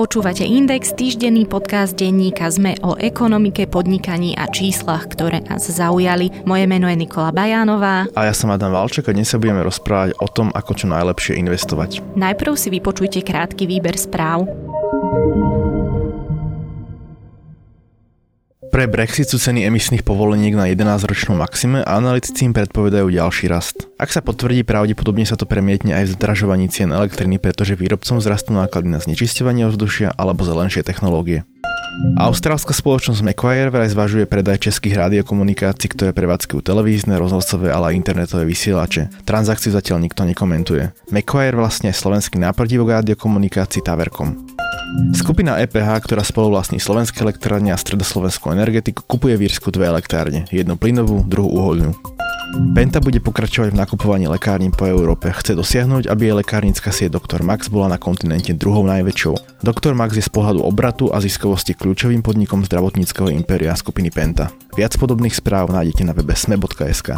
Počúvate Index, týždenný podcast denníka ZME o ekonomike, podnikaní a číslach, ktoré nás zaujali. Moje meno je Nikola Bajánová. A ja som Adam Valček a dnes sa budeme rozprávať o tom, ako čo najlepšie investovať. Najprv si vypočujte krátky výber správ. Pre Brexit sú ceny emisných povoleniek na 11-ročnom maxime a analytici im predpovedajú ďalší rast. Ak sa potvrdí, pravdepodobne sa to premietne aj v zdražovaní cien elektriny, pretože výrobcom zrastú náklady na znečisťovanie ovzdušia alebo zelenšie technológie. Austrálska spoločnosť Macquarie vraj zvažuje predaj českých radiokomunikácií, ktoré prevádzkujú televízne, rozhlasové, ale aj internetové vysielače. Transakciu zatiaľ nikto nekomentuje. Macquarie vlastne slovenský náprotivok radiokomunikácií Taverkom. Skupina EPH, ktorá spoluvlastní Slovenské elektrárne a Stredoslovenskú energetiku, kupuje v Írsku dve elektrárne, jednu plynovú, druhú uholnú. Penta bude pokračovať v nakupovaní lekární po Európe. Chce dosiahnuť, aby jej lekárnická sieť Dr. Max bola na kontinente druhou najväčšou. Dr. Max je z pohľadu obratu a ziskovosti kľúčovým podnikom zdravotníckého impéria skupiny Penta. Viac podobných správ nájdete na webe sme.sk.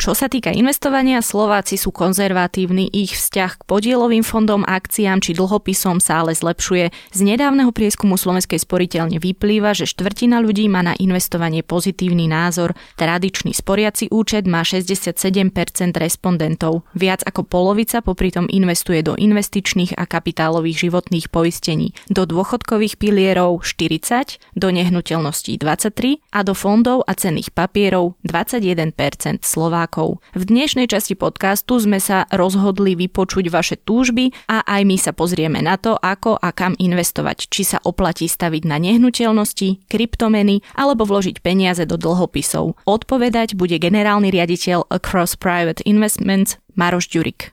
Čo sa týka investovania, Slováci sú konzervatívni, ich vzťah k podielovým fondom, akciám či dlhopisom sa ale zlepšuje. Z nedávneho prieskumu Slovenskej sporiteľne vyplýva, že štvrtina ľudí má na investovanie pozitívny názor. Tradičný sporiaci účet má 67% respondentov. Viac ako polovica popri tom investuje do investičných a kapitálových životných poistení, do dôchodkových pilierov 40, do nehnuteľností 23 a do fondov a cenných papierov 21% Slovákov divákov. V dnešnej časti podcastu sme sa rozhodli vypočuť vaše túžby a aj my sa pozrieme na to, ako a kam investovať. Či sa oplatí staviť na nehnuteľnosti, kryptomeny alebo vložiť peniaze do dlhopisov. Odpovedať bude generálny riaditeľ Across Private Investments Maroš Ďurik.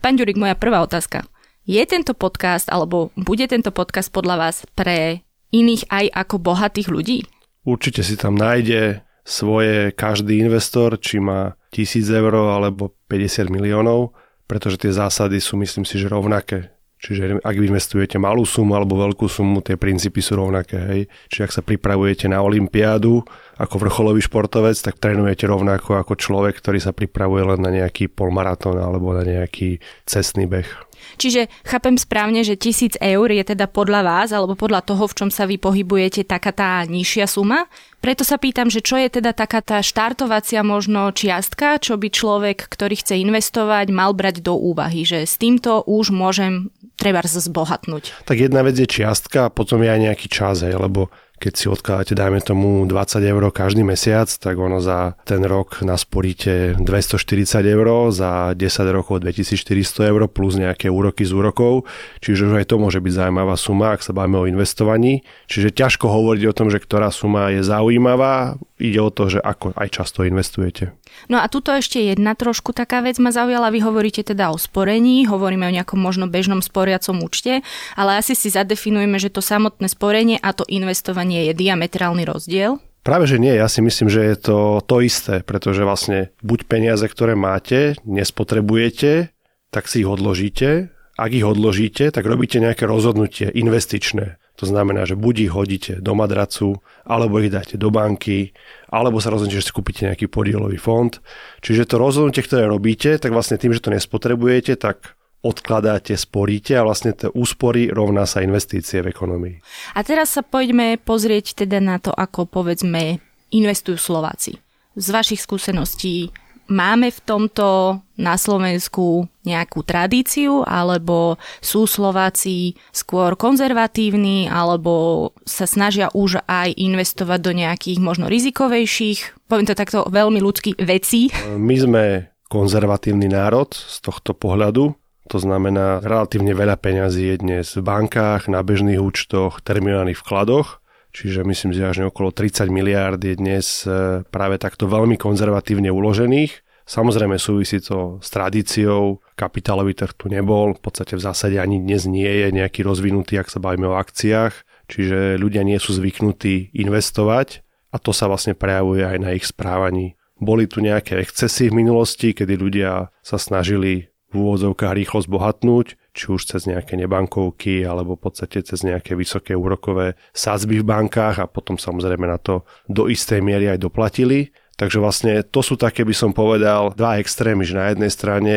Pán Ďurik, moja prvá otázka. Je tento podcast, alebo bude tento podcast podľa vás pre iných aj ako bohatých ľudí? Určite si tam nájde svoje každý investor, či má 1000 eur alebo 50 miliónov, pretože tie zásady sú myslím si, že rovnaké. Čiže ak investujete malú sumu alebo veľkú sumu, tie princípy sú rovnaké. Hej. Čiže ak sa pripravujete na Olympiádu ako vrcholový športovec, tak trénujete rovnako ako človek, ktorý sa pripravuje len na nejaký polmaratón alebo na nejaký cestný beh. Čiže chápem správne, že tisíc eur je teda podľa vás alebo podľa toho, v čom sa vy pohybujete, taká tá nižšia suma. Preto sa pýtam, že čo je teda taká tá štartovacia možno čiastka, čo by človek, ktorý chce investovať, mal brať do úvahy, že s týmto už môžem treba zbohatnúť. Tak jedna vec je čiastka a potom je aj nejaký čas, hej, lebo keď si odkladáte, dajme tomu 20 eur každý mesiac, tak ono za ten rok nasporíte 240 eur, za 10 rokov 2400 eur plus nejaké úroky z úrokov, čiže už aj to môže byť zaujímavá suma, ak sa bavíme o investovaní. Čiže ťažko hovoriť o tom, že ktorá suma je zaujímavá, ide o to, že ako aj často investujete. No a tuto ešte jedna trošku taká vec ma zaujala. Vy hovoríte teda o sporení, hovoríme o nejakom možno bežnom sporiacom účte, ale asi si zadefinujeme, že to samotné sporenie a to investovanie nie je diametrálny rozdiel? Práve, že nie. Ja si myslím, že je to to isté, pretože vlastne buď peniaze, ktoré máte, nespotrebujete, tak si ich odložíte. Ak ich odložíte, tak robíte nejaké rozhodnutie investičné. To znamená, že buď ich hodíte do madracu, alebo ich dáte do banky, alebo sa rozhodnete, že si kúpite nejaký podielový fond. Čiže to rozhodnutie, ktoré robíte, tak vlastne tým, že to nespotrebujete, tak odkladáte, sporíte a vlastne tie úspory rovná sa investície v ekonomii. A teraz sa poďme pozrieť teda na to, ako povedzme investujú Slováci. Z vašich skúseností máme v tomto na Slovensku nejakú tradíciu, alebo sú Slováci skôr konzervatívni, alebo sa snažia už aj investovať do nejakých možno rizikovejších, poviem to takto veľmi ľudských vecí? My sme konzervatívny národ z tohto pohľadu. To znamená, relatívne veľa peňazí je dnes v bankách, na bežných účtoch, terminálnych vkladoch, čiže myslím si, že okolo 30 miliárd je dnes e, práve takto veľmi konzervatívne uložených. Samozrejme súvisí to s tradíciou, kapitálový trh tu nebol, v podstate v zásade ani dnes nie je nejaký rozvinutý, ak sa bavíme o akciách, čiže ľudia nie sú zvyknutí investovať. A to sa vlastne prejavuje aj na ich správaní. Boli tu nejaké excesy v minulosti, kedy ľudia sa snažili v úvodzovkách rýchlo zbohatnúť, či už cez nejaké nebankovky alebo v podstate cez nejaké vysoké úrokové sázby v bankách a potom samozrejme na to do istej miery aj doplatili. Takže vlastne to sú také, by som povedal, dva extrémy, že na jednej strane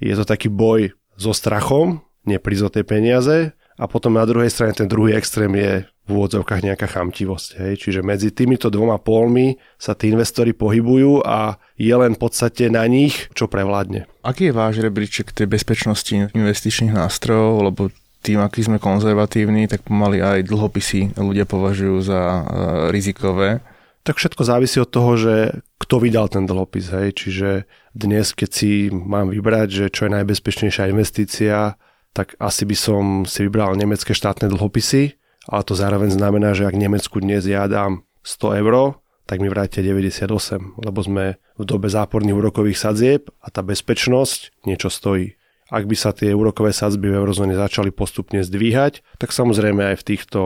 je to taký boj so strachom, neprísť o peniaze a potom na druhej strane ten druhý extrém je v úvodzovkách nejaká chamtivosť. Hej. Čiže medzi týmito dvoma pólmi sa tí investori pohybujú a je len v podstate na nich, čo prevládne. Aký je váš rebríček tej bezpečnosti investičných nástrojov, lebo tým, aký sme konzervatívni, tak pomaly aj dlhopisy ľudia považujú za uh, rizikové. Tak všetko závisí od toho, že kto vydal ten dlhopis. Hej. Čiže dnes, keď si mám vybrať, že čo je najbezpečnejšia investícia, tak asi by som si vybral nemecké štátne dlhopisy, ale to zároveň znamená, že ak Nemecku dnes ja dám 100 eur, tak mi vráte 98, lebo sme v dobe záporných úrokových sadzieb a tá bezpečnosť niečo stojí. Ak by sa tie úrokové sadzby v eurozóne začali postupne zdvíhať, tak samozrejme aj v týchto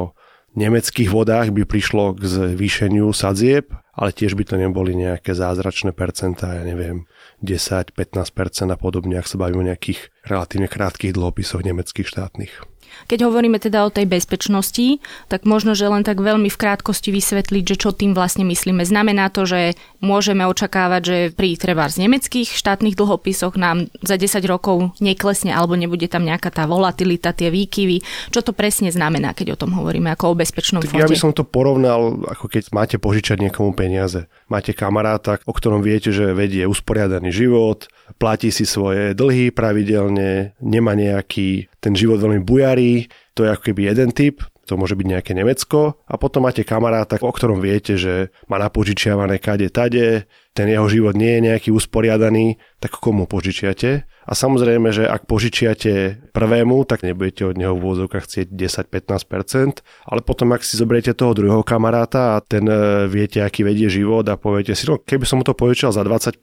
nemeckých vodách by prišlo k zvýšeniu sadzieb, ale tiež by to neboli nejaké zázračné percentá, ja neviem, 10-15% a podobne, ak sa bavíme o nejakých relatívne krátkých dlhopisoch nemeckých štátnych. Keď hovoríme teda o tej bezpečnosti, tak možno, že len tak veľmi v krátkosti vysvetliť, že čo tým vlastne myslíme. Znamená to, že môžeme očakávať, že pri treba z nemeckých štátnych dlhopisoch nám za 10 rokov neklesne alebo nebude tam nejaká tá volatilita, tie výkyvy. Čo to presne znamená, keď o tom hovoríme ako o bezpečnom tak fonde? Ja by som to porovnal, ako keď máte požičať niekomu peniaze. Máte kamaráta, o ktorom viete, že vedie usporiadaný život, platí si svoje dlhy pravidelne, nemá nejaký ten život veľmi bujarý, to je ako keby jeden typ, to môže byť nejaké Nemecko a potom máte kamaráta, o ktorom viete, že má napožičiavané kade tade, ten jeho život nie je nejaký usporiadaný, tak komu požičiate? A samozrejme, že ak požičiate prvému, tak nebudete od neho v úvodzovkách chcieť 10-15%, ale potom ak si zoberiete toho druhého kamaráta a ten e, viete, aký vedie život a poviete si, no keby som mu to požičal za 20%,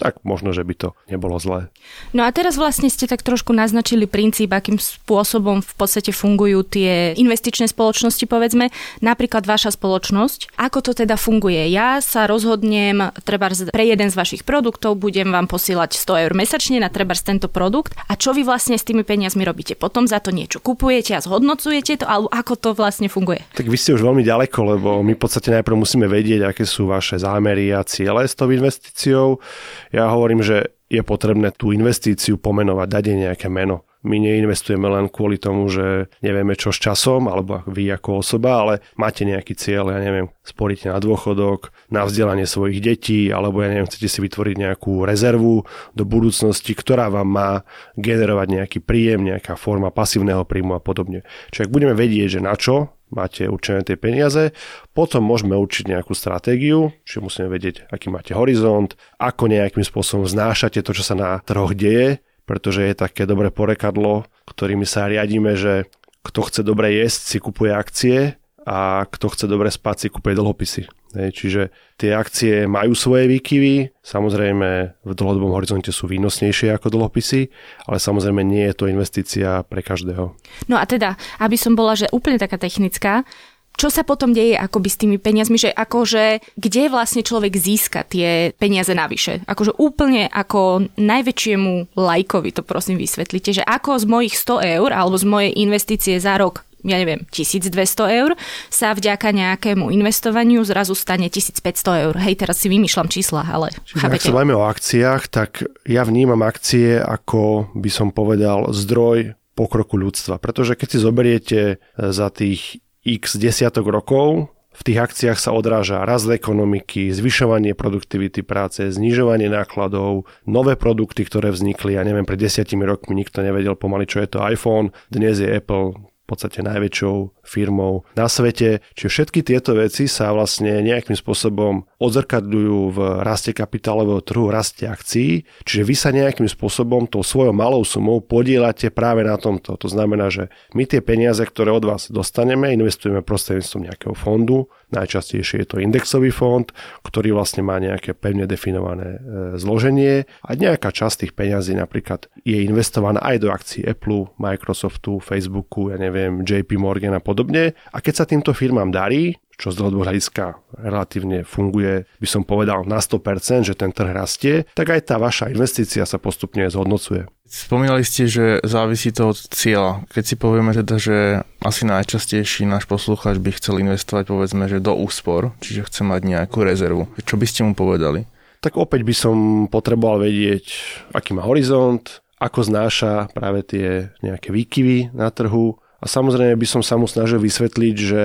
tak možno, že by to nebolo zlé. No a teraz vlastne ste tak trošku naznačili princíp, akým spôsobom v podstate fungujú tie investičné spoločnosti, povedzme, napríklad vaša spoločnosť. Ako to teda funguje? Ja sa rozhodnem, treba pre jeden z vašich produktov budem vám posielať 100 eur mesačne na treba treba tento produkt a čo vy vlastne s tými peniazmi robíte? Potom za to niečo kupujete a zhodnocujete to, alebo ako to vlastne funguje? Tak vy ste už veľmi ďaleko, lebo my v podstate najprv musíme vedieť, aké sú vaše zámery a ciele s tou investíciou. Ja hovorím, že je potrebné tú investíciu pomenovať, dať jej nejaké meno. My neinvestujeme len kvôli tomu, že nevieme čo s časom, alebo vy ako osoba, ale máte nejaký cieľ, ja neviem, sporíte na dôchodok, na vzdelanie svojich detí, alebo ja neviem, chcete si vytvoriť nejakú rezervu do budúcnosti, ktorá vám má generovať nejaký príjem, nejaká forma pasívneho príjmu a podobne. Čiže ak budeme vedieť, že na čo máte určené tie peniaze, potom môžeme určiť nejakú stratégiu, čiže musíme vedieť, aký máte horizont, ako nejakým spôsobom znášate to, čo sa na trhoch deje, pretože je také dobré porekadlo, ktorými sa riadíme, že kto chce dobre jesť, si kupuje akcie a kto chce dobre spať, si kupuje dlhopisy. Čiže tie akcie majú svoje výkyvy, samozrejme v dlhodobom horizonte sú výnosnejšie ako dlhopisy, ale samozrejme nie je to investícia pre každého. No a teda, aby som bola že úplne taká technická, čo sa potom deje akoby s tými peniazmi, že akože kde vlastne človek získa tie peniaze navyše? Akože úplne ako najväčšiemu lajkovi to prosím vysvetlite, že ako z mojich 100 eur alebo z mojej investície za rok ja neviem, 1200 eur, sa vďaka nejakému investovaniu zrazu stane 1500 eur. Hej, teraz si vymýšľam čísla, ale Čiže chápete? Ak sa bavíme o akciách, tak ja vnímam akcie ako, by som povedal, zdroj pokroku ľudstva. Pretože keď si zoberiete za tých x desiatok rokov v tých akciách sa odráža rast ekonomiky, zvyšovanie produktivity práce, znižovanie nákladov, nové produkty, ktoré vznikli. Ja neviem, pred desiatimi rokmi nikto nevedel pomaly, čo je to iPhone. Dnes je Apple v podstate najväčšou firmou na svete. Čiže všetky tieto veci sa vlastne nejakým spôsobom odzrkadľujú v raste kapitálového trhu, raste akcií, čiže vy sa nejakým spôsobom tou svojou malou sumou podielate práve na tomto. To znamená, že my tie peniaze, ktoré od vás dostaneme, investujeme prostredníctvom nejakého fondu, najčastejšie je to indexový fond, ktorý vlastne má nejaké pevne definované e, zloženie a nejaká časť tých peňazí napríklad je investovaná aj do akcií Apple, Microsoftu, Facebooku, ja neviem, JP Morgan a podobne podobne. A keď sa týmto firmám darí, čo z dlhodobého hľadiska relatívne funguje, by som povedal na 100%, že ten trh rastie, tak aj tá vaša investícia sa postupne zhodnocuje. Spomínali ste, že závisí to od cieľa. Keď si povieme teda, že asi najčastejší náš poslucháč by chcel investovať povedzme, že do úspor, čiže chce mať nejakú rezervu. Čo by ste mu povedali? Tak opäť by som potreboval vedieť, aký má horizont, ako znáša práve tie nejaké výkyvy na trhu, a samozrejme by som sa mu snažil vysvetliť, že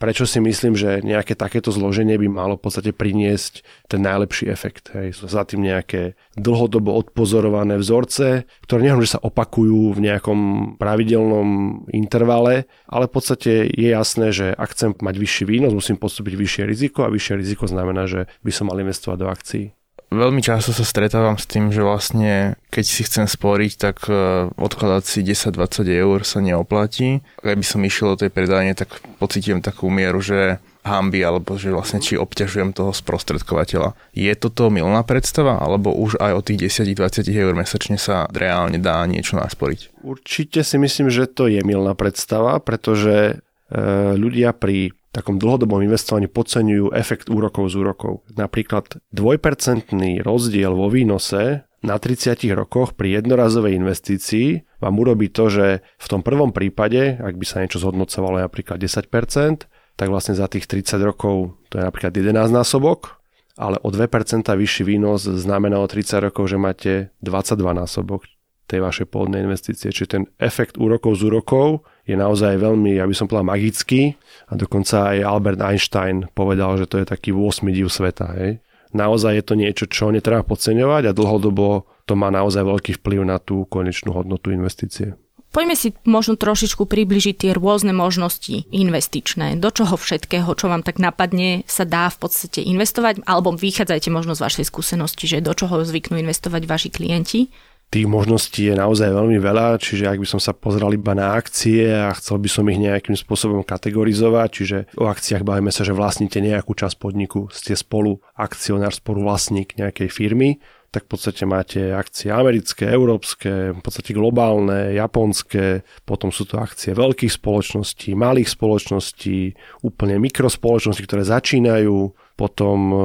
prečo si myslím, že nejaké takéto zloženie by malo v podstate priniesť ten najlepší efekt. Hej. Sú za tým nejaké dlhodobo odpozorované vzorce, ktoré neviem, že sa opakujú v nejakom pravidelnom intervale, ale v podstate je jasné, že ak chcem mať vyšší výnos, musím postúpiť vyššie riziko a vyššie riziko znamená, že by som mal investovať do akcií veľmi často sa stretávam s tým, že vlastne keď si chcem sporiť, tak e, odkladať si 10-20 eur sa neoplatí. Ak by som išiel do tej predajne, tak pocitím takú mieru, že hamby, alebo že vlastne či obťažujem toho sprostredkovateľa. Je toto milná predstava, alebo už aj o tých 10-20 eur mesačne sa reálne dá niečo nasporiť? Určite si myslím, že to je milná predstava, pretože e, ľudia pri takom dlhodobom investovaní podceňujú efekt úrokov z úrokov. Napríklad dvojpercentný rozdiel vo výnose na 30 rokoch pri jednorazovej investícii vám urobí to, že v tom prvom prípade, ak by sa niečo zhodnocovalo napríklad 10%, tak vlastne za tých 30 rokov to je napríklad 11 násobok, ale o 2% vyšší výnos znamená o 30 rokov, že máte 22 násobok tej vašej pôvodnej investície. Čiže ten efekt úrokov z úrokov je naozaj veľmi, ja by som povedal, magický a dokonca aj Albert Einstein povedal, že to je taký 8 div sveta. Hej. Naozaj je to niečo, čo netreba podceňovať a dlhodobo to má naozaj veľký vplyv na tú konečnú hodnotu investície. Poďme si možno trošičku približiť tie rôzne možnosti investičné. Do čoho všetkého, čo vám tak napadne, sa dá v podstate investovať? Alebo vychádzajte možno z vašej skúsenosti, že do čoho zvyknú investovať vaši klienti? Tých možností je naozaj veľmi veľa, čiže ak by som sa pozrel iba na akcie a chcel by som ich nejakým spôsobom kategorizovať, čiže o akciách bavíme sa, že vlastníte nejakú časť podniku, ste spolu akcionár, spolu vlastník nejakej firmy, tak v podstate máte akcie americké, európske, v podstate globálne, japonské, potom sú to akcie veľkých spoločností, malých spoločností, úplne mikrospoločností, ktoré začínajú, potom e,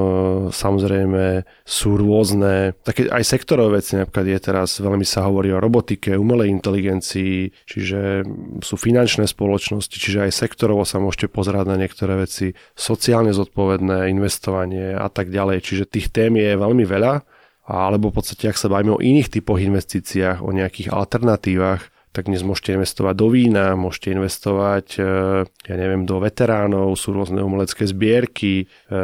samozrejme sú rôzne, také aj sektorové veci, napríklad je teraz, veľmi sa hovorí o robotike, umelej inteligencii, čiže sú finančné spoločnosti, čiže aj sektorovo sa môžete pozerať na niektoré veci, sociálne zodpovedné investovanie a tak ďalej, čiže tých tém je veľmi veľa, alebo v podstate, ak sa bavíme o iných typoch investíciách, o nejakých alternatívach, tak dnes môžete investovať do vína, môžete investovať, e, ja neviem, do veteránov, sú rôzne umelecké zbierky, e,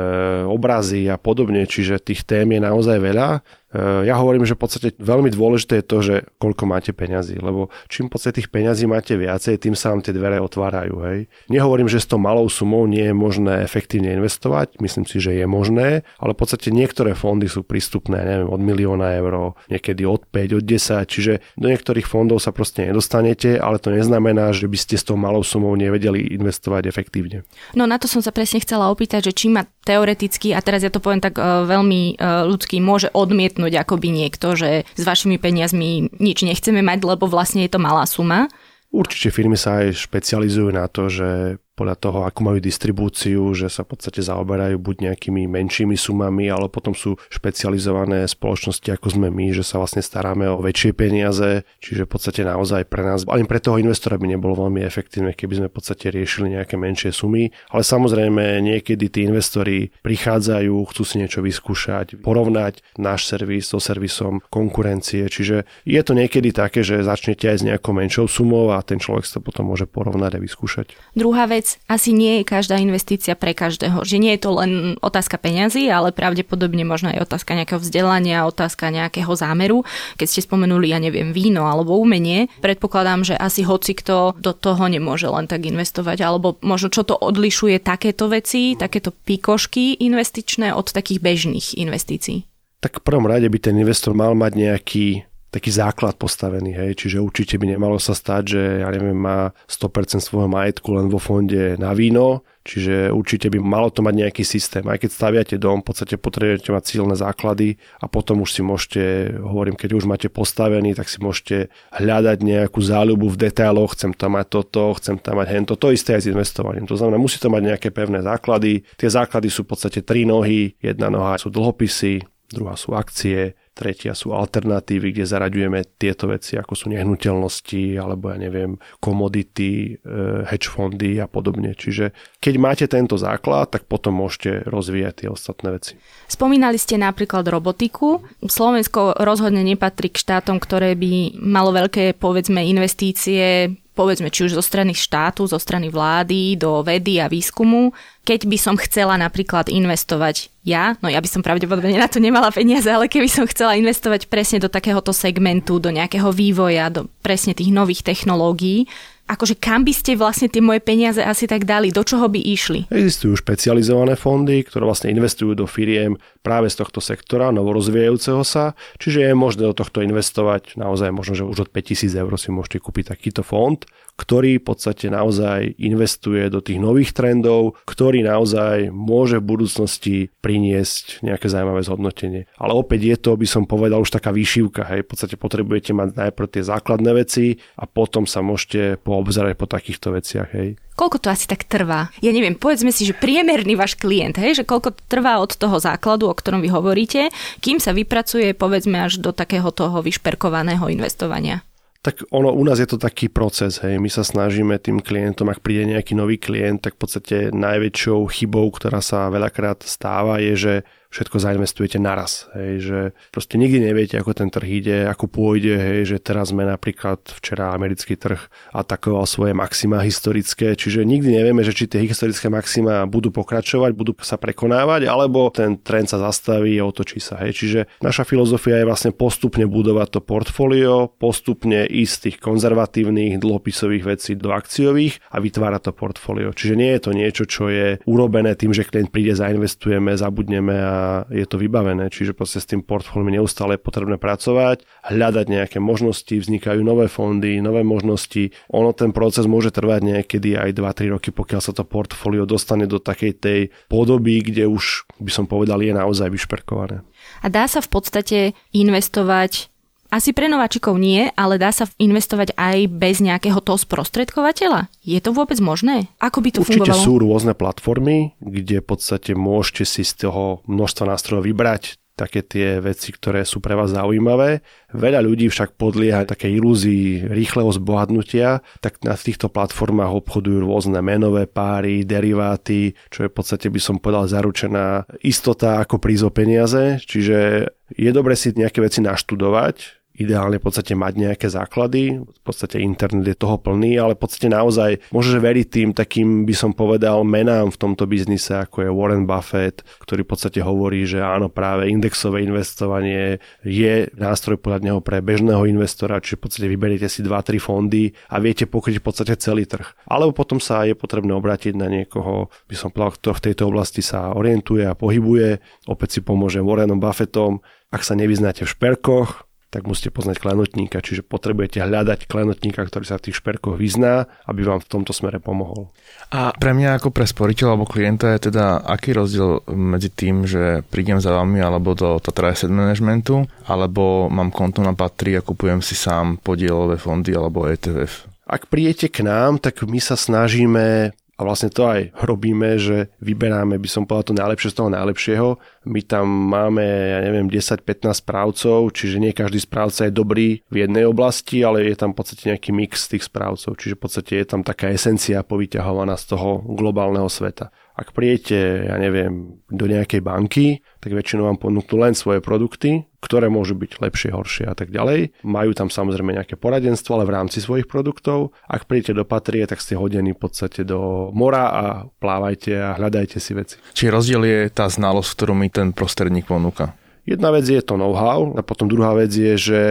obrazy a podobne, čiže tých tém je naozaj veľa ja hovorím, že v podstate veľmi dôležité je to, že koľko máte peňazí, lebo čím v podstate tých peňazí máte viacej, tým sa vám tie dvere otvárajú. Hej. Nehovorím, že s tou malou sumou nie je možné efektívne investovať, myslím si, že je možné, ale v podstate niektoré fondy sú prístupné, neviem, od milióna eur, niekedy od 5, od 10, čiže do niektorých fondov sa proste nedostanete, ale to neznamená, že by ste s tou malou sumou nevedeli investovať efektívne. No na to som sa presne chcela opýtať, že či ma teoreticky, a teraz ja to poviem tak uh, veľmi uh, ľudský, môže odmietnúť ako akoby niekto, že s vašimi peniazmi nič nechceme mať, lebo vlastne je to malá suma. Určite firmy sa aj špecializujú na to, že podľa toho, ako majú distribúciu, že sa v podstate zaoberajú buď nejakými menšími sumami, ale potom sú špecializované spoločnosti, ako sme my, že sa vlastne staráme o väčšie peniaze, čiže v podstate naozaj pre nás, ani pre toho investora by nebolo veľmi efektívne, keby sme v podstate riešili nejaké menšie sumy, ale samozrejme niekedy tí investori prichádzajú, chcú si niečo vyskúšať, porovnať náš servis so servisom konkurencie, čiže je to niekedy také, že začnete aj s nejakou menšou sumou a ten človek sa potom môže porovnať a vyskúšať. Druhá vec, asi nie je každá investícia pre každého. Že nie je to len otázka peňazí, ale pravdepodobne možno aj otázka nejakého vzdelania, otázka nejakého zámeru. Keď ste spomenuli, ja neviem, víno alebo umenie, predpokladám, že asi hoci kto do toho nemôže len tak investovať, alebo možno čo to odlišuje takéto veci, takéto pikošky investičné od takých bežných investícií. Tak v prvom rade by ten investor mal mať nejaký taký základ postavený, hej, čiže určite by nemalo sa stať, že ja neviem, má 100% svojho majetku len vo fonde na víno, čiže určite by malo to mať nejaký systém. Aj keď staviate dom, v podstate potrebujete mať silné základy a potom už si môžete, hovorím, keď už máte postavený, tak si môžete hľadať nejakú záľubu v detailoch, chcem tam mať toto, chcem tam mať hento, to isté aj s investovaním. To znamená, musí to mať nejaké pevné základy. Tie základy sú v podstate tri nohy, jedna noha sú dlhopisy, druhá sú akcie, tretia sú alternatívy, kde zaraďujeme tieto veci, ako sú nehnuteľnosti, alebo ja neviem, komodity, e, hedge fondy a podobne. Čiže keď máte tento základ, tak potom môžete rozvíjať tie ostatné veci. Spomínali ste napríklad robotiku. Slovensko rozhodne nepatrí k štátom, ktoré by malo veľké, povedzme, investície povedzme či už zo strany štátu, zo strany vlády, do vedy a výskumu. Keď by som chcela napríklad investovať ja, no ja by som pravdepodobne na to nemala peniaze, ale keby som chcela investovať presne do takéhoto segmentu, do nejakého vývoja, do presne tých nových technológií, akože kam by ste vlastne tie moje peniaze asi tak dali, do čoho by išli? Existujú špecializované fondy, ktoré vlastne investujú do firiem práve z tohto sektora, novorozvíjajúceho sa, čiže je možné do tohto investovať naozaj možno, že už od 5000 eur si môžete kúpiť takýto fond, ktorý v podstate naozaj investuje do tých nových trendov, ktorý naozaj môže v budúcnosti priniesť nejaké zaujímavé zhodnotenie. Ale opäť je to, by som povedal, už taká výšivka. Hej. V podstate potrebujete mať najprv tie základné veci a potom sa môžete poobzerať po takýchto veciach. Hej. Koľko to asi tak trvá? Ja neviem, povedzme si, že priemerný váš klient, hej, že koľko trvá od toho základu, o ktorom vy hovoríte, kým sa vypracuje, povedzme, až do takého toho vyšperkovaného investovania? Tak ono, u nás je to taký proces, hej. My sa snažíme tým klientom, ak príde nejaký nový klient, tak v podstate najväčšou chybou, ktorá sa veľakrát stáva, je, že všetko zainvestujete naraz. Hej, že proste nikdy neviete, ako ten trh ide, ako pôjde, hej, že teraz sme napríklad včera americký trh atakoval svoje maxima historické, čiže nikdy nevieme, že či tie historické maxima budú pokračovať, budú sa prekonávať, alebo ten trend sa zastaví a otočí sa. Hej. Čiže naša filozofia je vlastne postupne budovať to portfólio, postupne ísť z tých konzervatívnych dlhopisových vecí do akciových a vytvárať to portfólio. Čiže nie je to niečo, čo je urobené tým, že klient príde, zainvestujeme, zabudneme a je to vybavené, čiže proste s tým portfóliom neustále je potrebné pracovať, hľadať nejaké možnosti, vznikajú nové fondy, nové možnosti. Ono ten proces môže trvať niekedy aj 2-3 roky, pokiaľ sa to portfólio dostane do takej tej podoby, kde už by som povedal je naozaj vyšperkované. A dá sa v podstate investovať asi pre nováčikov nie, ale dá sa investovať aj bez nejakého toho sprostredkovateľa? Je to vôbec možné? Ako by to Určite fungovalo? sú rôzne platformy, kde v podstate môžete si z toho množstva nástrojov vybrať také tie veci, ktoré sú pre vás zaujímavé. Veľa ľudí však podlieha také ilúzii rýchleho zbohatnutia, tak na týchto platformách obchodujú rôzne menové páry, deriváty, čo je v podstate by som povedal zaručená istota ako prízo peniaze, čiže je dobre si nejaké veci naštudovať, ideálne v podstate mať nejaké základy, v podstate internet je toho plný, ale v podstate naozaj môžeš veriť tým takým, by som povedal, menám v tomto biznise, ako je Warren Buffett, ktorý v podstate hovorí, že áno, práve indexové investovanie je nástroj podľa neho pre bežného investora, čiže v podstate vyberiete si 2-3 fondy a viete pokryť v podstate celý trh. Alebo potom sa je potrebné obrátiť na niekoho, by som povedal, kto v tejto oblasti sa orientuje a pohybuje. Opäť si pomôže Warrenom Buffettom. Ak sa nevyznáte v šperkoch, tak musíte poznať klenotníka, čiže potrebujete hľadať klenotníka, ktorý sa v tých šperkoch vyzná, aby vám v tomto smere pomohol. A pre mňa ako pre sporiteľa alebo klienta je teda aký rozdiel medzi tým, že prídem za vami alebo do Tatra Asset Managementu, alebo mám konto na Patri a kupujem si sám podielové fondy alebo ETF? Ak príjete k nám, tak my sa snažíme a vlastne to aj robíme, že vyberáme, by som povedal, to najlepšie z toho najlepšieho. My tam máme, ja neviem, 10-15 správcov, čiže nie každý správca je dobrý v jednej oblasti, ale je tam v podstate nejaký mix tých správcov, čiže v podstate je tam taká esencia povyťahovaná z toho globálneho sveta. Ak prijete, ja neviem, do nejakej banky, tak väčšinou vám ponúknú len svoje produkty, ktoré môžu byť lepšie, horšie a tak ďalej. Majú tam samozrejme nejaké poradenstvo, ale v rámci svojich produktov. Ak príjete do patrie, tak ste hodení v podstate do mora a plávajte a hľadajte si veci. Čiže rozdiel je tá znalosť, ktorú mi ten prostredník ponúka. Jedna vec je to know-how a potom druhá vec je, že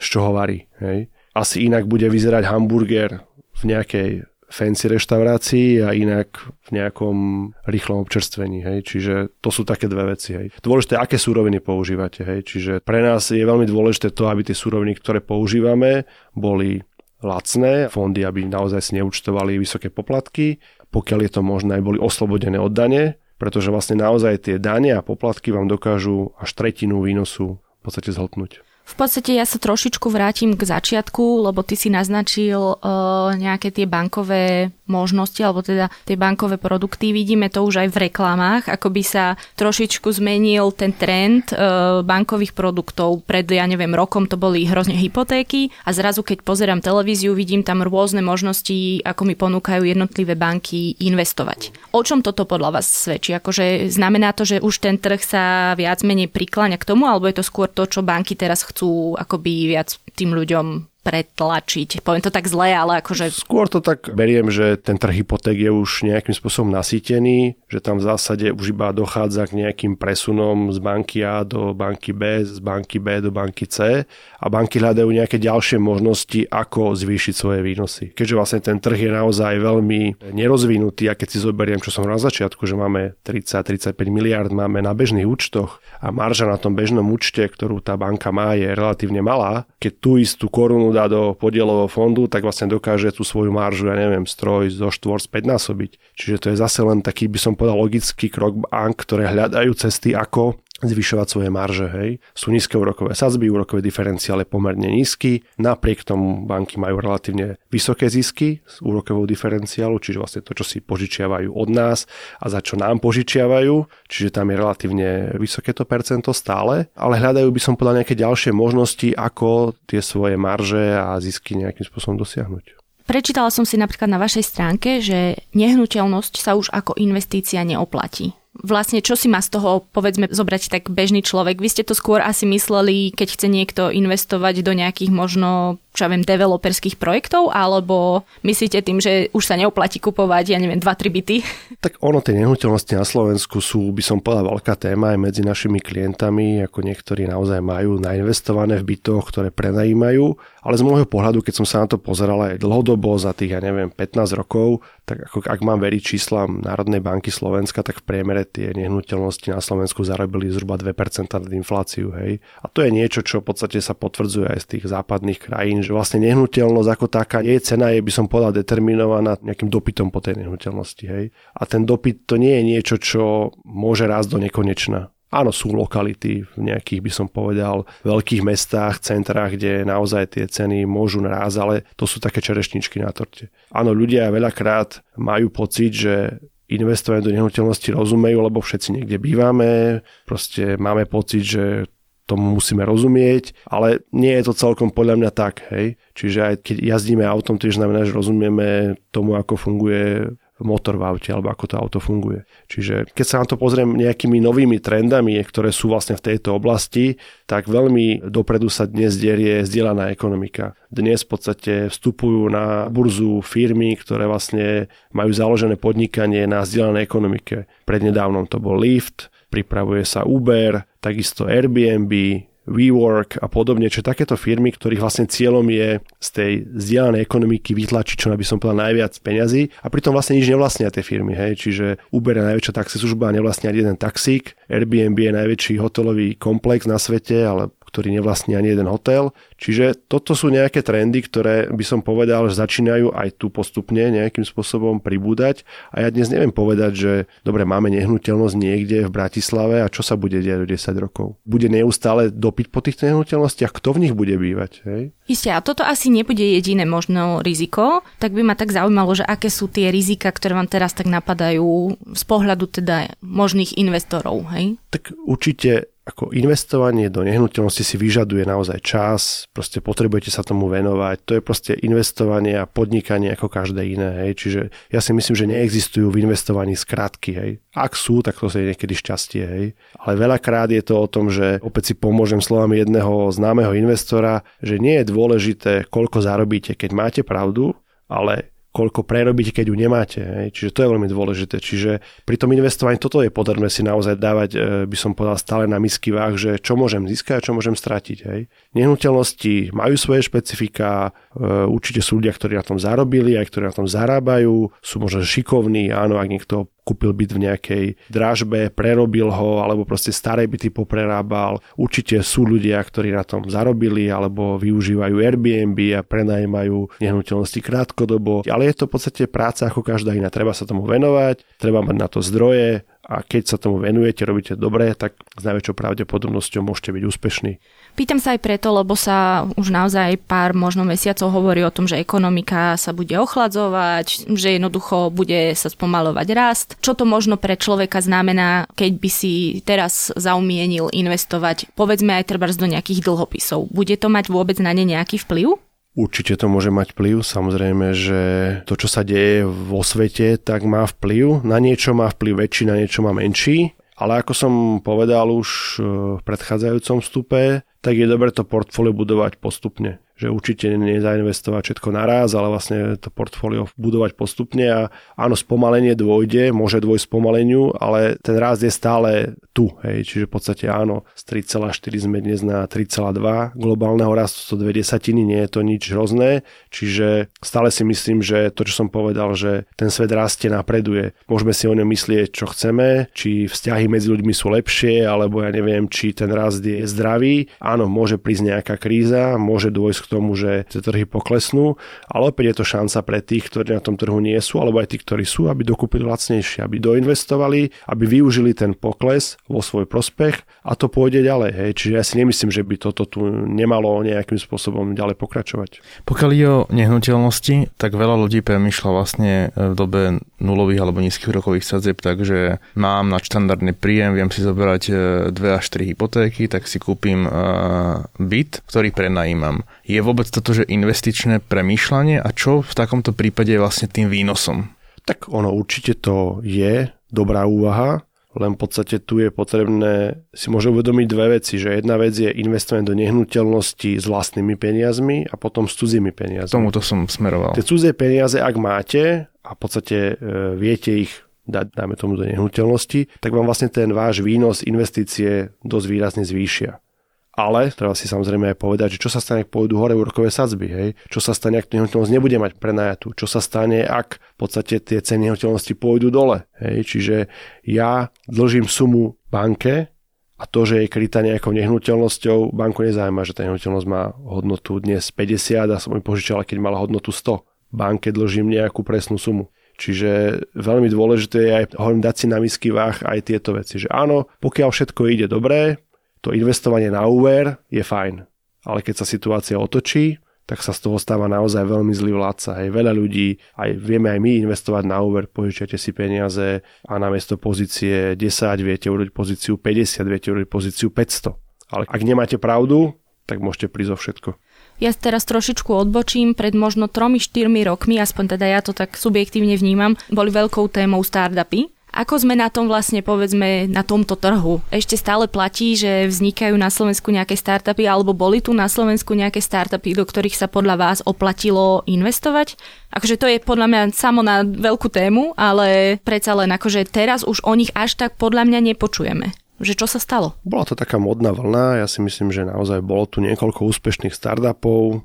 z čoho varí. Hej? Asi inak bude vyzerať hamburger v nejakej fancy reštaurácii a inak v nejakom rýchlom občerstvení. Hej. Čiže to sú také dve veci. Hej. Dôležité, aké súroviny používate. Hej. Čiže pre nás je veľmi dôležité to, aby tie súroviny, ktoré používame, boli lacné, fondy, aby naozaj si neúčtovali vysoké poplatky, pokiaľ je to možné, aj boli oslobodené od dane, pretože vlastne naozaj tie dane a poplatky vám dokážu až tretinu výnosu v podstate zhltnúť. V podstate ja sa trošičku vrátim k začiatku, lebo ty si naznačil uh, nejaké tie bankové možnosti, alebo teda tie bankové produkty. Vidíme to už aj v reklamách, ako by sa trošičku zmenil ten trend uh, bankových produktov. Pred, ja neviem, rokom to boli hrozne hypotéky a zrazu, keď pozerám televíziu, vidím tam rôzne možnosti, ako mi ponúkajú jednotlivé banky investovať. O čom toto podľa vás svedčí? Akože znamená to, že už ten trh sa viac menej prikláňa k tomu, alebo je to skôr to, čo banky teraz chcú akoby viac tým ľuďom pretlačiť. Poviem to tak zle, ale akože... Skôr to tak beriem, že ten trh hypoték je už nejakým spôsobom nasýtený, že tam v zásade už iba dochádza k nejakým presunom z banky A do banky B, z banky B do banky C a banky hľadajú nejaké ďalšie možnosti, ako zvýšiť svoje výnosy. Keďže vlastne ten trh je naozaj veľmi nerozvinutý a keď si zoberiem, čo som na začiatku, že máme 30-35 miliard máme na bežných účtoch a marža na tom bežnom účte, ktorú tá banka má, je relatívne malá, keď tú istú korunu dá do podielového fondu, tak vlastne dokáže tú svoju maržu, ja neviem, stroj zo štvor späť násobiť. Čiže to je zase len taký, by som povedal, logický krok bank, ktoré hľadajú cesty, ako zvyšovať svoje marže. Hej. Sú nízke úrokové sadzby, úrokové diferenciále pomerne nízky, napriek tomu banky majú relatívne vysoké zisky z úrokového diferenciálu, čiže vlastne to, čo si požičiavajú od nás a za čo nám požičiavajú, čiže tam je relatívne vysoké to percento stále, ale hľadajú by som podľa nejaké ďalšie možnosti, ako tie svoje marže a zisky nejakým spôsobom dosiahnuť. Prečítala som si napríklad na vašej stránke, že nehnuteľnosť sa už ako investícia neoplatí vlastne čo si má z toho, povedzme, zobrať tak bežný človek? Vy ste to skôr asi mysleli, keď chce niekto investovať do nejakých možno čo ja viem, developerských projektov, alebo myslíte tým, že už sa neoplatí kupovať, ja neviem, 2-3 byty? Tak ono, tie nehnuteľnosti na Slovensku sú, by som povedal, veľká téma aj medzi našimi klientami, ako niektorí naozaj majú nainvestované v bytoch, ktoré prenajímajú, ale z môjho pohľadu, keď som sa na to pozeral aj dlhodobo za tých, ja neviem, 15 rokov, tak ako ak mám veriť číslam Národnej banky Slovenska, tak v priemere tie nehnuteľnosti na Slovensku zarobili zhruba 2% nad infláciu, hej. A to je niečo, čo v podstate sa potvrdzuje aj z tých západných krajín, že vlastne nehnuteľnosť ako taká, jej cena je, by som povedal, determinovaná nejakým dopytom po tej nehnuteľnosti. Hej? A ten dopyt to nie je niečo, čo môže rásť do nekonečna. Áno, sú lokality v nejakých, by som povedal, veľkých mestách, centrách, kde naozaj tie ceny môžu narázať, ale to sú také čerešničky na torte. Áno, ľudia veľakrát majú pocit, že investovanie do nehnuteľnosti rozumejú, lebo všetci niekde bývame, proste máme pocit, že tomu musíme rozumieť, ale nie je to celkom podľa mňa tak, hej. Čiže aj keď jazdíme autom, to znamená, že rozumieme tomu, ako funguje motor v aute alebo ako to auto funguje. Čiže keď sa na to pozriem nejakými novými trendami, ktoré sú vlastne v tejto oblasti, tak veľmi dopredu sa dnes derie zdieľaná ekonomika. Dnes v podstate vstupujú na burzu firmy, ktoré vlastne majú založené podnikanie na zdieľanej ekonomike. Prednedávnom to bol Lyft, pripravuje sa Uber, takisto Airbnb, WeWork a podobne, čo takéto firmy, ktorých vlastne cieľom je z tej vzdialenej ekonomiky vytlačiť čo by som povedal najviac peňazí a pritom vlastne nič nevlastnia tie firmy, hej, čiže Uber je najväčšia taxislužba a nevlastnia jeden taxík, Airbnb je najväčší hotelový komplex na svete, ale ktorý nevlastní ani jeden hotel. Čiže toto sú nejaké trendy, ktoré by som povedal, že začínajú aj tu postupne nejakým spôsobom pribúdať. A ja dnes neviem povedať, že dobre, máme nehnuteľnosť niekde v Bratislave a čo sa bude diať o 10 rokov. Bude neustále dopyt po týchto nehnuteľnostiach, kto v nich bude bývať. Hej? Isté, a toto asi nebude jediné možno riziko, tak by ma tak zaujímalo, že aké sú tie rizika, ktoré vám teraz tak napadajú z pohľadu teda možných investorov, hej? Tak určite ako investovanie do nehnuteľnosti si vyžaduje naozaj čas, proste potrebujete sa tomu venovať, to je proste investovanie a podnikanie ako každé iné, hej. čiže ja si myslím, že neexistujú v investovaní skratky, hej. Ak sú, tak to je niekedy šťastie, hej. Ale veľakrát je to o tom, že opäť si pomôžem slovami jedného známeho investora, že nie je dôležité, koľko zarobíte, keď máte pravdu, ale koľko prerobíte, keď ju nemáte. Hej. Čiže to je veľmi dôležité. Čiže pri tom investovaní toto je potrebné si naozaj dávať, e, by som povedal, stále na misky váh, že čo môžem získať a čo môžem stratiť. Hej. Nehnuteľnosti majú svoje špecifika, e, určite sú ľudia, ktorí na tom zarobili, aj ktorí na tom zarábajú, sú možno šikovní, áno, ak niekto kúpil byt v nejakej dražbe, prerobil ho, alebo proste staré byty poprerábal. Určite sú ľudia, ktorí na tom zarobili, alebo využívajú Airbnb a prenajímajú nehnuteľnosti krátkodobo. Ale je to v podstate práca ako každá iná. Treba sa tomu venovať, treba mať na to zdroje a keď sa tomu venujete, robíte dobre, tak s najväčšou pravdepodobnosťou môžete byť úspešní. Pýtam sa aj preto, lebo sa už naozaj pár možno mesiacov hovorí o tom, že ekonomika sa bude ochladzovať, že jednoducho bude sa spomalovať rast. Čo to možno pre človeka znamená, keď by si teraz zaumienil investovať, povedzme aj treba do nejakých dlhopisov? Bude to mať vôbec na ne nejaký vplyv? Určite to môže mať vplyv. Samozrejme, že to, čo sa deje vo svete, tak má vplyv. Na niečo má vplyv väčší, na niečo má menší. Ale ako som povedal už eh, v predchádzajúcom vstupe, tak je dobre to portfólio budovať postupne že určite nezainvestovať všetko naraz, ale vlastne to portfólio budovať postupne a áno, spomalenie dôjde, môže dôjsť spomaleniu, ale ten rast je stále tu, hej, čiže v podstate áno, z 3,4 sme dnes na 3,2 globálneho rastu, to dve desatiny, nie je to nič hrozné, čiže stále si myslím, že to, čo som povedal, že ten svet rastie, napreduje. Môžeme si o ňom myslieť, čo chceme, či vzťahy medzi ľuďmi sú lepšie, alebo ja neviem, či ten rast je zdravý. Áno, môže prísť nejaká kríza, môže dôjsť k tomu, že tie trhy poklesnú, ale opäť je to šanca pre tých, ktorí na tom trhu nie sú, alebo aj tí, ktorí sú, aby dokúpili lacnejšie, aby doinvestovali, aby využili ten pokles vo svoj prospech a to pôjde ďalej. Hej. Čiže ja si nemyslím, že by toto tu nemalo nejakým spôsobom ďalej pokračovať. Pokiaľ ide o nehnuteľnosti, tak veľa ľudí premýšľa vlastne v dobe nulových alebo nízkych rokových sadzieb, takže mám na štandardný príjem, viem si zoberať e, dve až tri hypotéky, tak si kúpim uh, byt, ktorý prenajímam. Je vôbec toto, že investičné premýšľanie a čo v takomto prípade je vlastne tým výnosom? Tak ono určite to je dobrá úvaha, len v podstate tu je potrebné si môže uvedomiť dve veci, že jedna vec je investovanie do nehnuteľnosti s vlastnými peniazmi a potom s cudzími peniazmi. Tomuto som smeroval. Tie cudzie peniaze, ak máte a v podstate e, viete ich dať, dáme tomu do nehnuteľnosti, tak vám vlastne ten váš výnos investície dosť výrazne zvýšia. Ale treba si samozrejme aj povedať, že čo sa stane, ak pôjdu hore úrokové sadzby, hej? čo sa stane, ak nehnuteľnosť nebude mať prenajatú, čo sa stane, ak v podstate tie ceny nehnuteľnosti pôjdu dole. Hej? Čiže ja dlžím sumu banke a to, že je krytá nejakou nehnuteľnosťou, banku nezájma, že tá nehnuteľnosť má hodnotu dnes 50 a som mi požičala, keď mala hodnotu 100. Banke dlžím nejakú presnú sumu. Čiže veľmi dôležité je aj hovorím, dať si na misky váh aj tieto veci. Že áno, pokiaľ všetko ide dobre, to investovanie na úver je fajn. Ale keď sa situácia otočí, tak sa z toho stáva naozaj veľmi zlý vládca. Hej, veľa ľudí, aj vieme aj my investovať na úver, požičiate si peniaze a namiesto pozície 10 viete urobiť pozíciu 50, viete urobiť pozíciu 500. Ale ak nemáte pravdu, tak môžete prísť o všetko. Ja teraz trošičku odbočím. Pred možno 3-4 rokmi, aspoň teda ja to tak subjektívne vnímam, boli veľkou témou startupy ako sme na tom vlastne, povedzme, na tomto trhu? Ešte stále platí, že vznikajú na Slovensku nejaké startupy, alebo boli tu na Slovensku nejaké startupy, do ktorých sa podľa vás oplatilo investovať? Akože to je podľa mňa samo na veľkú tému, ale predsa len akože teraz už o nich až tak podľa mňa nepočujeme. Že čo sa stalo? Bola to taká modná vlna, ja si myslím, že naozaj bolo tu niekoľko úspešných startupov,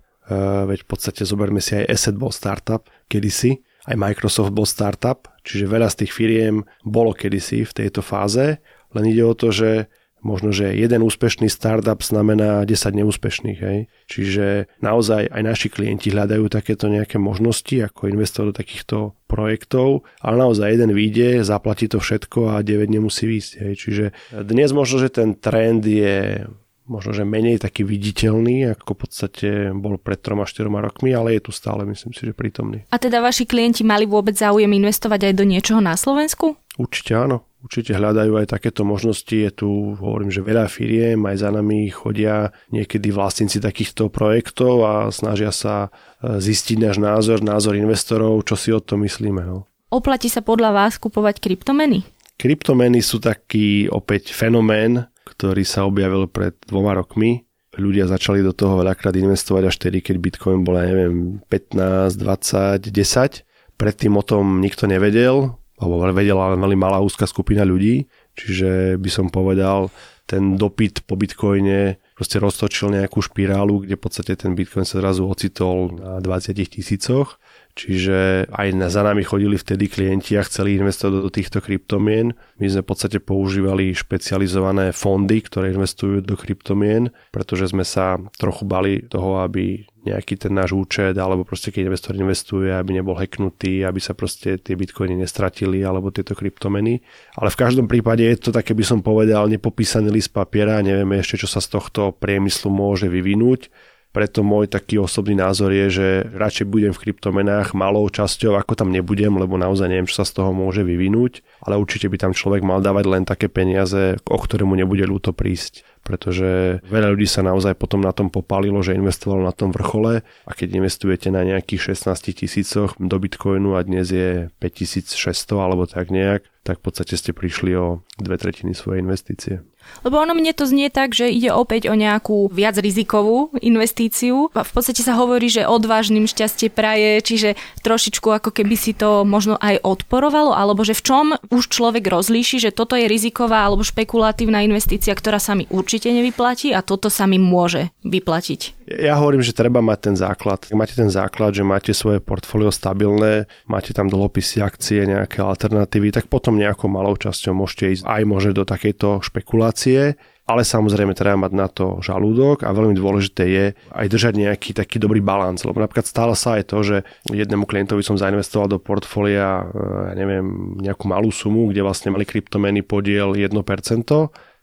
veď v podstate zoberme si aj Asset bol startup kedysi, aj Microsoft bol startup, čiže veľa z tých firiem bolo kedysi v tejto fáze, len ide o to, že možno, že jeden úspešný startup znamená 10 neúspešných. Hej? Čiže naozaj aj naši klienti hľadajú takéto nejaké možnosti, ako investovať do takýchto projektov, ale naozaj jeden vyjde, zaplatí to všetko a 9 nemusí výjsť. Hej? Čiže dnes možno, že ten trend je možno, že menej taký viditeľný, ako v podstate bol pred 3-4 rokmi, ale je tu stále, myslím si, že prítomný. A teda vaši klienti mali vôbec záujem investovať aj do niečoho na Slovensku? Určite áno. Určite hľadajú aj takéto možnosti. Je tu, hovorím, že veľa firiem, aj za nami chodia niekedy vlastníci takýchto projektov a snažia sa e, zistiť náš názor, názor investorov, čo si o tom myslíme. No. Oplatí sa podľa vás kupovať kryptomeny? Kryptomeny sú taký opäť fenomén, ktorý sa objavil pred dvoma rokmi. Ľudia začali do toho veľakrát investovať až tedy, keď Bitcoin bol, ja neviem, 15, 20, 10 Predtým o tom nikto nevedel, alebo vedela len veľmi malá úzka skupina ľudí, čiže by som povedal, ten dopyt po bitcoine proste roztočil nejakú špirálu, kde v podstate ten bitcoin sa zrazu ocitol na 20 tisícoch Čiže aj za nami chodili vtedy klienti a chceli investovať do, do týchto kryptomien. My sme v podstate používali špecializované fondy, ktoré investujú do kryptomien, pretože sme sa trochu bali toho, aby nejaký ten náš účet, alebo proste keď investor investuje, aby nebol hacknutý, aby sa proste tie bitcoiny nestratili, alebo tieto kryptomeny. Ale v každom prípade je to také, by som povedal, nepopísaný list papiera, nevieme ešte, čo sa z tohto priemyslu môže vyvinúť preto môj taký osobný názor je, že radšej budem v kryptomenách malou časťou, ako tam nebudem, lebo naozaj neviem, čo sa z toho môže vyvinúť, ale určite by tam človek mal dávať len také peniaze, o ktoré mu nebude ľúto prísť pretože veľa ľudí sa naozaj potom na tom popálilo, že investovalo na tom vrchole a keď investujete na nejakých 16 tisícoch do Bitcoinu a dnes je 5600 alebo tak nejak, tak v podstate ste prišli o dve tretiny svojej investície. Lebo ono mne to znie tak, že ide opäť o nejakú viac rizikovú investíciu. V podstate sa hovorí, že odvážnym šťastie praje, čiže trošičku ako keby si to možno aj odporovalo, alebo že v čom už človek rozlíši, že toto je riziková alebo špekulatívna investícia, ktorá sa mi určite nevyplatí a toto sa mi môže vyplatiť. Ja hovorím, že treba mať ten základ. Máte ten základ, že máte svoje portfólio stabilné, máte tam dlhopisy, akcie, nejaké alternatívy, tak potom nejakou malou časťou môžete ísť aj môže do takejto špekulácie ale samozrejme treba mať na to žalúdok a veľmi dôležité je aj držať nejaký taký dobrý balans, lebo napríklad stále sa aj to, že jednému klientovi som zainvestoval do portfólia, ja neviem, nejakú malú sumu, kde vlastne mali kryptomeny podiel 1%,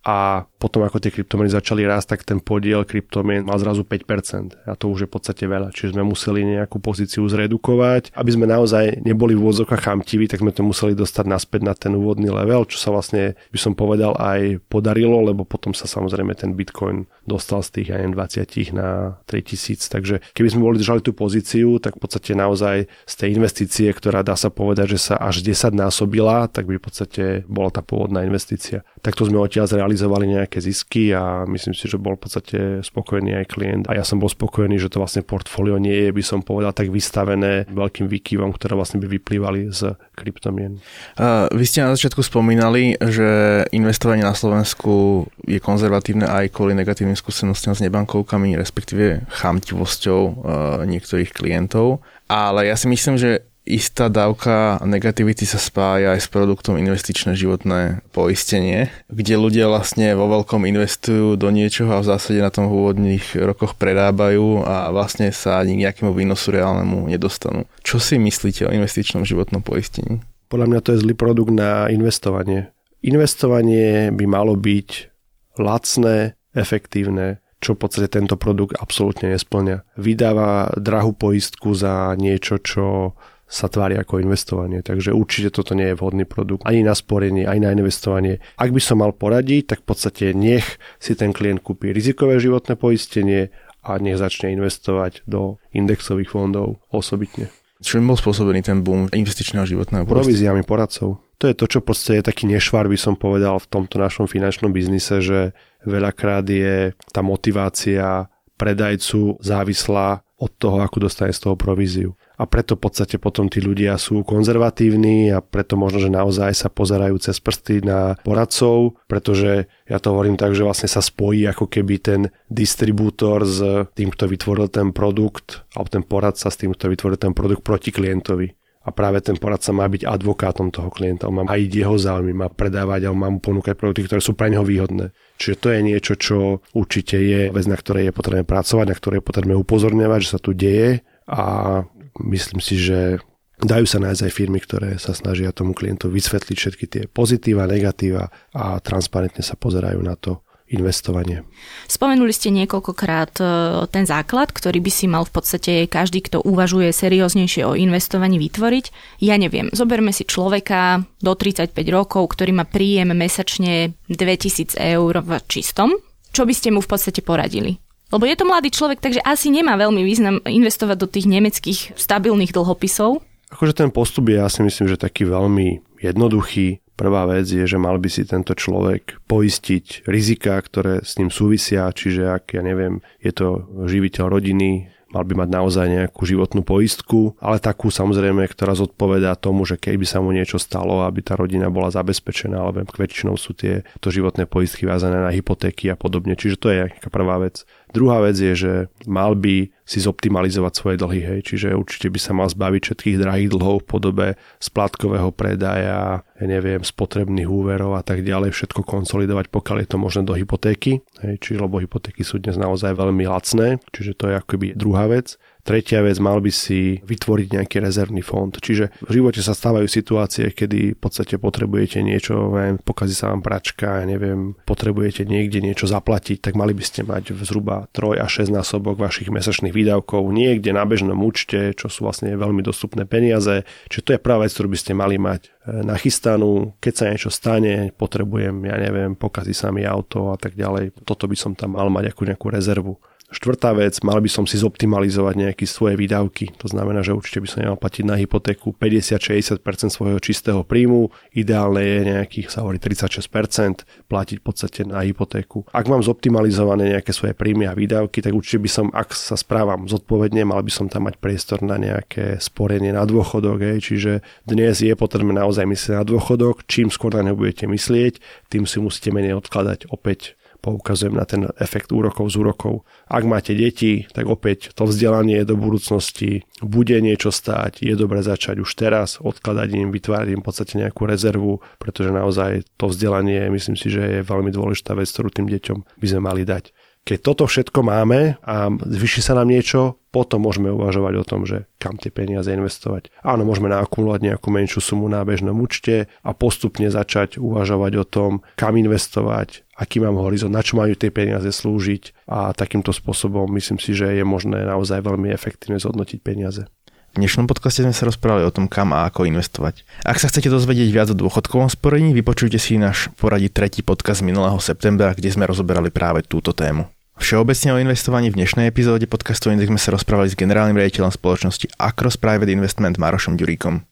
a potom ako tie kryptomeny začali rásť, tak ten podiel kryptomien mal zrazu 5% a to už je v podstate veľa. Čiže sme museli nejakú pozíciu zredukovať. Aby sme naozaj neboli v úvodzokách chamtiví, tak sme to museli dostať naspäť na ten úvodný level, čo sa vlastne, by som povedal, aj podarilo, lebo potom sa samozrejme ten Bitcoin dostal z tých aj 20 na 3000. Takže keby sme boli držali tú pozíciu, tak v podstate naozaj z tej investície, ktorá dá sa povedať, že sa až 10 násobila, tak by v podstate bola tá pôvodná investícia. Takto sme odtiaľ zrealizovali realizovali nejaké zisky a myslím si, že bol v podstate spokojný aj klient. A ja som bol spokojný, že to vlastne portfólio nie je, by som povedal, tak vystavené veľkým výkyvom, ktoré vlastne by vyplývali z kryptomien. Vy ste na začiatku spomínali, že investovanie na Slovensku je konzervatívne aj kvôli negatívnym skúsenostiam s nebankovkami, respektíve chamtivosťou uh, niektorých klientov. Ale ja si myslím, že istá dávka negativity sa spája aj s produktom investičné životné poistenie, kde ľudia vlastne vo veľkom investujú do niečoho a v zásade na tom v úvodných rokoch predábajú a vlastne sa ani nejakému výnosu reálnemu nedostanú. Čo si myslíte o investičnom životnom poistení? Podľa mňa to je zlý produkt na investovanie. Investovanie by malo byť lacné, efektívne, čo v podstate tento produkt absolútne nesplňa. Vydáva drahú poistku za niečo, čo sa tvári ako investovanie. Takže určite toto nie je vhodný produkt ani na sporenie, aj na investovanie. Ak by som mal poradiť, tak v podstate nech si ten klient kúpi rizikové životné poistenie a nech začne investovať do indexových fondov osobitne. Čím bol spôsobený ten boom investičného životného poistenia? Províziami poradcov. To je to, čo v podstate je taký nešvar, by som povedal, v tomto našom finančnom biznise, že veľakrát je tá motivácia predajcu závislá od toho, ako dostane z toho províziu a preto v podstate potom tí ľudia sú konzervatívni a preto možno, že naozaj sa pozerajú cez prsty na poradcov, pretože ja to hovorím tak, že vlastne sa spojí ako keby ten distribútor s tým, kto vytvoril ten produkt, alebo ten poradca s tým, kto vytvoril ten produkt proti klientovi. A práve ten poradca má byť advokátom toho klienta. On má aj jeho záujmy, má predávať a má mu ponúkať produkty, ktoré sú pre neho výhodné. Čiže to je niečo, čo určite je vec, na ktorej je potrebné pracovať, na ktorej je potrebné upozorňovať, že sa tu deje a myslím si, že dajú sa nájsť aj firmy, ktoré sa snažia tomu klientovi vysvetliť všetky tie pozitíva, negatíva a transparentne sa pozerajú na to investovanie. Spomenuli ste niekoľkokrát e, ten základ, ktorý by si mal v podstate každý, kto uvažuje serióznejšie o investovaní vytvoriť. Ja neviem, zoberme si človeka do 35 rokov, ktorý má príjem mesačne 2000 eur v čistom. Čo by ste mu v podstate poradili? Lebo je to mladý človek, takže asi nemá veľmi význam investovať do tých nemeckých stabilných dlhopisov. Akože ten postup je, ja si myslím, že taký veľmi jednoduchý. Prvá vec je, že mal by si tento človek poistiť rizika, ktoré s ním súvisia, čiže ak, ja neviem, je to živiteľ rodiny, mal by mať naozaj nejakú životnú poistku, ale takú samozrejme, ktorá zodpovedá tomu, že keby sa mu niečo stalo, aby tá rodina bola zabezpečená, alebo väčšinou sú tie to životné poistky vázané na hypotéky a podobne. Čiže to je nejaká prvá vec. Druhá vec je, že mal by si zoptimalizovať svoje dlhy, hej, čiže určite by sa mal zbaviť všetkých drahých dlhov v podobe splátkového predaja, ja neviem, spotrebných úverov a tak ďalej, všetko konsolidovať, pokiaľ je to možné do hypotéky, hej, čiže lebo hypotéky sú dnes naozaj veľmi lacné, čiže to je akoby druhá vec. Tretia vec, mal by si vytvoriť nejaký rezervný fond. Čiže v živote sa stávajú situácie, kedy v podstate potrebujete niečo, neviem, pokazí sa vám pračka, neviem, potrebujete niekde niečo zaplatiť, tak mali by ste mať zhruba 3 až 6 násobok vašich mesačných výdavkov niekde na bežnom účte, čo sú vlastne veľmi dostupné peniaze. Čiže to je práve vec, ktorú by ste mali mať e, nachystanú, keď sa niečo stane, potrebujem, ja neviem, pokazí sa mi auto a tak ďalej. Toto by som tam mal mať ako nejakú rezervu. Štvrtá vec, mal by som si zoptimalizovať nejaké svoje výdavky. To znamená, že určite by som nemal platiť na hypotéku 50-60% svojho čistého príjmu. Ideálne je nejakých, sa hovorí 36% platiť v podstate na hypotéku. Ak mám zoptimalizované nejaké svoje príjmy a výdavky, tak určite by som, ak sa správam zodpovedne, mal by som tam mať priestor na nejaké sporenie na dôchodok. Hej. Čiže dnes je potrebné naozaj myslieť na dôchodok. Čím skôr na neho budete myslieť, tým si musíte menej odkladať opäť poukazujem na ten efekt úrokov z úrokov. Ak máte deti, tak opäť to vzdelanie do budúcnosti bude niečo stáť, je dobre začať už teraz, odkladať im, vytvárať im v podstate nejakú rezervu, pretože naozaj to vzdelanie, myslím si, že je veľmi dôležitá vec, ktorú tým deťom by sme mali dať. Keď toto všetko máme a zvyši sa nám niečo, potom môžeme uvažovať o tom, že kam tie peniaze investovať. Áno, môžeme naakumulovať nejakú menšiu sumu na bežnom účte a postupne začať uvažovať o tom, kam investovať, aký mám horizont, na čo majú tie peniaze slúžiť a takýmto spôsobom myslím si, že je možné naozaj veľmi efektívne zhodnotiť peniaze. V dnešnom podcaste sme sa rozprávali o tom, kam a ako investovať. Ak sa chcete dozvedieť viac o dôchodkovom sporení, vypočujte si náš poradí tretí podcast minulého septembra, kde sme rozoberali práve túto tému. Všeobecne o investovaní v dnešnej epizóde podcastu Index sme sa rozprávali s generálnym riaditeľom spoločnosti Acros Private Investment Marošom Ďuríkom.